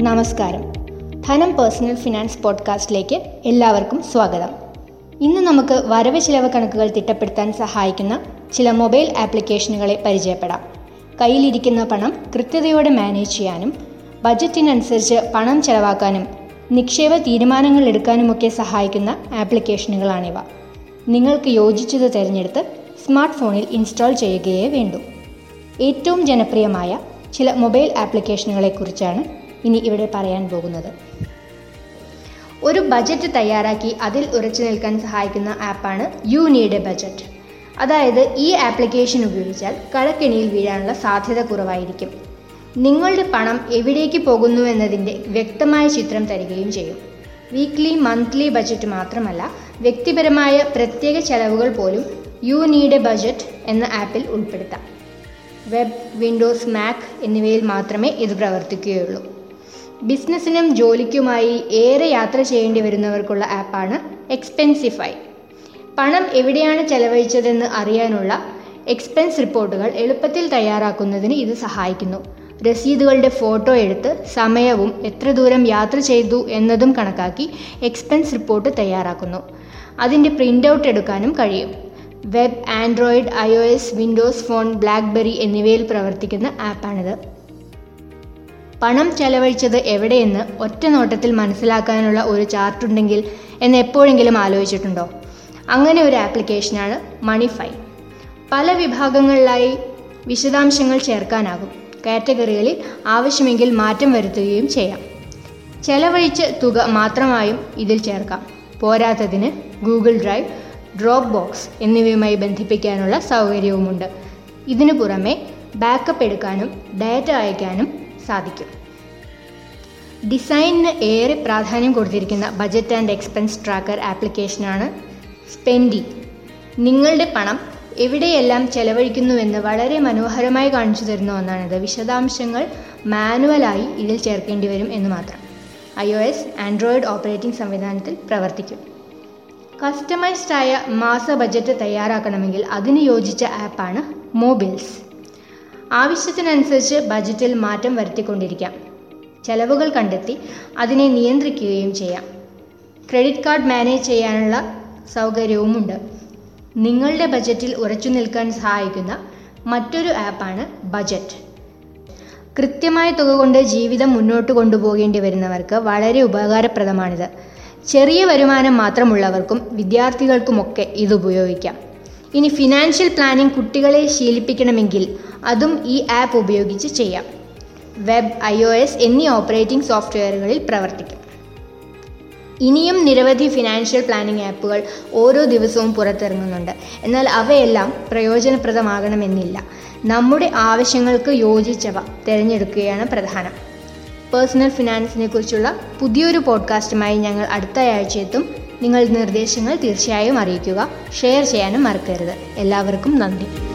നമസ്കാരം. ധനം personal finance പോഡ്കാസ്റ്റിലേക്ക് എല്ലാവർക്കും സ്വാഗതം. ഇന്ന് നമുക്ക് വരവ് ചിലവ് കണക്കുകൾ തിട്ടപ്പെടുത്താൻ സഹായിക്കുന്ന ചില മൊബൈൽ ആപ്ലിക്കേഷനുകളെ പരിചയപ്പെടാം. കയ്യിലിരിക്കുന്ന പണം കൃത്യതയോടെ മാനേജ് ചെയ്യാനും ബജറ്റിനനുസരിച്ച് പണം ചെലവാക്കാനും നിക്ഷേപ തീരുമാനങ്ങൾ എടുക്കാനുമൊക്കെ സഹായിക്കുന്ന ആപ്ലിക്കേഷനുകളാണിവ. നിങ്ങൾക്ക് യോജിച്ചത് തിരഞ്ഞെടുത്ത് സ്മാർട്ട് ഫോണിൽ ഇൻസ്റ്റാൾ ചെയ്യുകയേ വേണ്ടൂ. ഏറ്റവും ജനപ്രിയമായ ചില മൊബൈൽ ആപ്ലിക്കേഷനുകളെക്കുറിച്ചാണ് ഇനി ഇവിടെ പറയാൻ പോകുന്നത്. ഒരു ബജറ്റ് തയ്യാറാക്കി അതിൽ ഉറച്ചു നിൽക്കാൻ സഹായിക്കുന്ന ആപ്പാണ് യു നീഡ് എ ബജറ്റ് അതായത് ഈ ആപ്ലിക്കേഷൻ ഉപയോഗിച്ചാൽ കടക്കെണിയിൽ വീഴാനുള്ള സാധ്യത കുറവായിരിക്കും. നിങ്ങളുടെ പണം എവിടേക്ക് പോകുന്നു എന്നതിന്റെ വ്യക്തമായ ചിത്രം തരികയും ചെയ്യും. വീക്ക്ലി മന്ത്ലി ബജറ്റ് മാത്രമല്ല വ്യക്തിപരമായ പ്രത്യേക ചെലവുകൾ പോലും യു നീഡ് എ ബജറ്റ് എന്ന ആപ്പിൽ ഉൾപ്പെടുത്താം. വെബ് വിൻഡോസ് മാക് എന്നിവയിൽ മാത്രമേ ഇത് പ്രവർത്തിക്കുകയുള്ളൂ. ബിസിനസ്സിനും ജോലിക്കുമായി ഏറെ യാത്ര ചെയ്യേണ്ടി വരുന്നവർക്കുള്ള ആപ്പാണ് എക്സ്പെൻസിഫൈ. പണം എവിടെയാണ് ചെലവഴിച്ചതെന്ന് അറിയാനുള്ള എക്സ്പെൻസ് റിപ്പോർട്ടുകൾ എളുപ്പത്തിൽ തയ്യാറാക്കുന്നതിന് ഇത് സഹായിക്കുന്നു. രസീതുകളുടെ ഫോട്ടോ എടുത്ത് സമയവും എത്ര ദൂരം യാത്ര ചെയ്തു എന്നതും കണക്കാക്കി എക്സ്പെൻസ് റിപ്പോർട്ട് തയ്യാറാക്കുന്നു. അതിന്റെ പ്രിന്റ് ഔട്ട് എടുക്കാനും കഴിയും. Web Android I O S Windows phone BlackBerry എന്നിവയിൽ പ്രവർത്തിക്കുന്ന ആപ്പാണിത്. പണം ചെലവഴിച്ചത് എവിടെയെന്ന് ഒറ്റ നോട്ടത്തിൽ മനസ്സിലാക്കാനുള്ള ഒരു ചാർട്ടുണ്ടെങ്കിൽ എന്ന് എപ്പോഴെങ്കിലും ആലോചിച്ചിട്ടുണ്ടോ? അങ്ങനെ ഒരു ആപ്ലിക്കേഷനാണ് മണിഫൈ. പല വിഭാഗങ്ങളിലായി വിശദാംശങ്ങൾ ചേർക്കാനാകും. കാറ്റഗറികളിൽ ആവശ്യമെങ്കിൽ മാറ്റം വരുത്തുകയും ചെയ്യാം. ചെലവഴിച്ച തുക മാത്രമായും ഇതിൽ ചേർക്കാം. പോരാത്തതിന് ഗൂഗിൾ ഡ്രൈവ് ഡ്രോപ്പ് ബോക്സ് എന്നിവയുമായി ബന്ധിപ്പിക്കാനുള്ള സൗകര്യവുമുണ്ട്. ഇതിനു പുറമെ ബാക്കപ്പ് എടുക്കാനും ഡാറ്റ അയക്കാനും സാധിക്കും. ഡിസൈനിന് ഏറെ പ്രാധാന്യം കൊടുത്തിരിക്കുന്ന ബജറ്റ് ആൻഡ് എക്സ്പെൻസ് ട്രാക്കർ ആപ്ലിക്കേഷനാണ് സ്പെൻഡി. നിങ്ങളുടെ പണം എവിടെയെല്ലാം ചെലവഴിക്കുന്നുവെന്ന് വളരെ മനോഹരമായി കാണിച്ചു തരുന്ന ഒന്നാണിത് വിശദാംശങ്ങൾ മാനുവലായി ഇതിൽ ചേർക്കേണ്ടി വരും എന്ന് മാത്രം. I O S Android operating സംവിധാനത്തിൽ പ്രവർത്തിക്കും. കസ്റ്റമൈസ്ഡ് ആയ മാസ ബജറ്റ് തയ്യാറാക്കണമെങ്കിൽ അതിന് യോജിച്ച ആപ്പാണ് മോബിൽസ്. ആവശ്യത്തിനനുസരിച്ച് ബജറ്റിൽ മാറ്റം വരുത്തിക്കൊണ്ടിരിക്കാം. ചെലവുകൾ കണ്ടെത്തി അതിനെ നിയന്ത്രിക്കുകയും ചെയ്യാം. ക്രെഡിറ്റ് കാർഡ് മാനേജ് ചെയ്യാനുള്ള സൗകര്യവുമുണ്ട്. നിങ്ങളുടെ ബജറ്റിൽ ഉറച്ചു നിൽക്കാൻ സഹായിക്കുന്ന മറ്റൊരു ആപ്പാണ് ബജറ്റ്. കൃത്യമായ തുക കൊണ്ട് ജീവിതം മുന്നോട്ട് കൊണ്ടുപോകേണ്ടി വരുന്നവർക്ക് വളരെ ഉപകാരപ്രദമാണിത്. ചെറിയ വരുമാനം മാത്രമുള്ളവർക്കും വിദ്യാർത്ഥികൾക്കുമൊക്കെ ഇത് ഉപയോഗിക്കാം. ഇനി ഫിനാൻഷ്യൽ പ്ലാനിംഗ് കുട്ടികളെ ശീലിപ്പിക്കണമെങ്കിൽ അതും ഈ ആപ്പ് ഉപയോഗിച്ച് ചെയ്യാം. വെബ് ഐ ഒ എസ് എന്നീ ഓപ്പറേറ്റിംഗ് സോഫ്റ്റ്വെയറുകളിൽ പ്രവർത്തിക്കും. ഇനിയും നിരവധി ഫിനാൻഷ്യൽ പ്ലാനിംഗ് ആപ്പുകൾ ഓരോ ദിവസവും പുറത്തിറങ്ങുന്നുണ്ട്. എന്നാൽ അവയെല്ലാം പ്രയോജനപ്രദമാകണമെന്നില്ല. നമ്മുടെ ആവശ്യങ്ങൾക്ക് യോജിച്ചവ തിരഞ്ഞെടുക്കുകയാണ് പ്രധാനം. പേഴ്സണൽ ഫിനാൻസിനെ കുറിച്ചുള്ള പുതിയൊരു പോഡ്കാസ്റ്റുമായി ഞങ്ങൾ അടുത്ത ആഴ്ച എത്തും നിങ്ങൾ നിർദ്ദേശങ്ങൾ തീർച്ചയായും അറിയിക്കുക. ഷെയർ ചെയ്യാനും മറക്കരുത്. എല്ലാവർക്കും നന്ദി.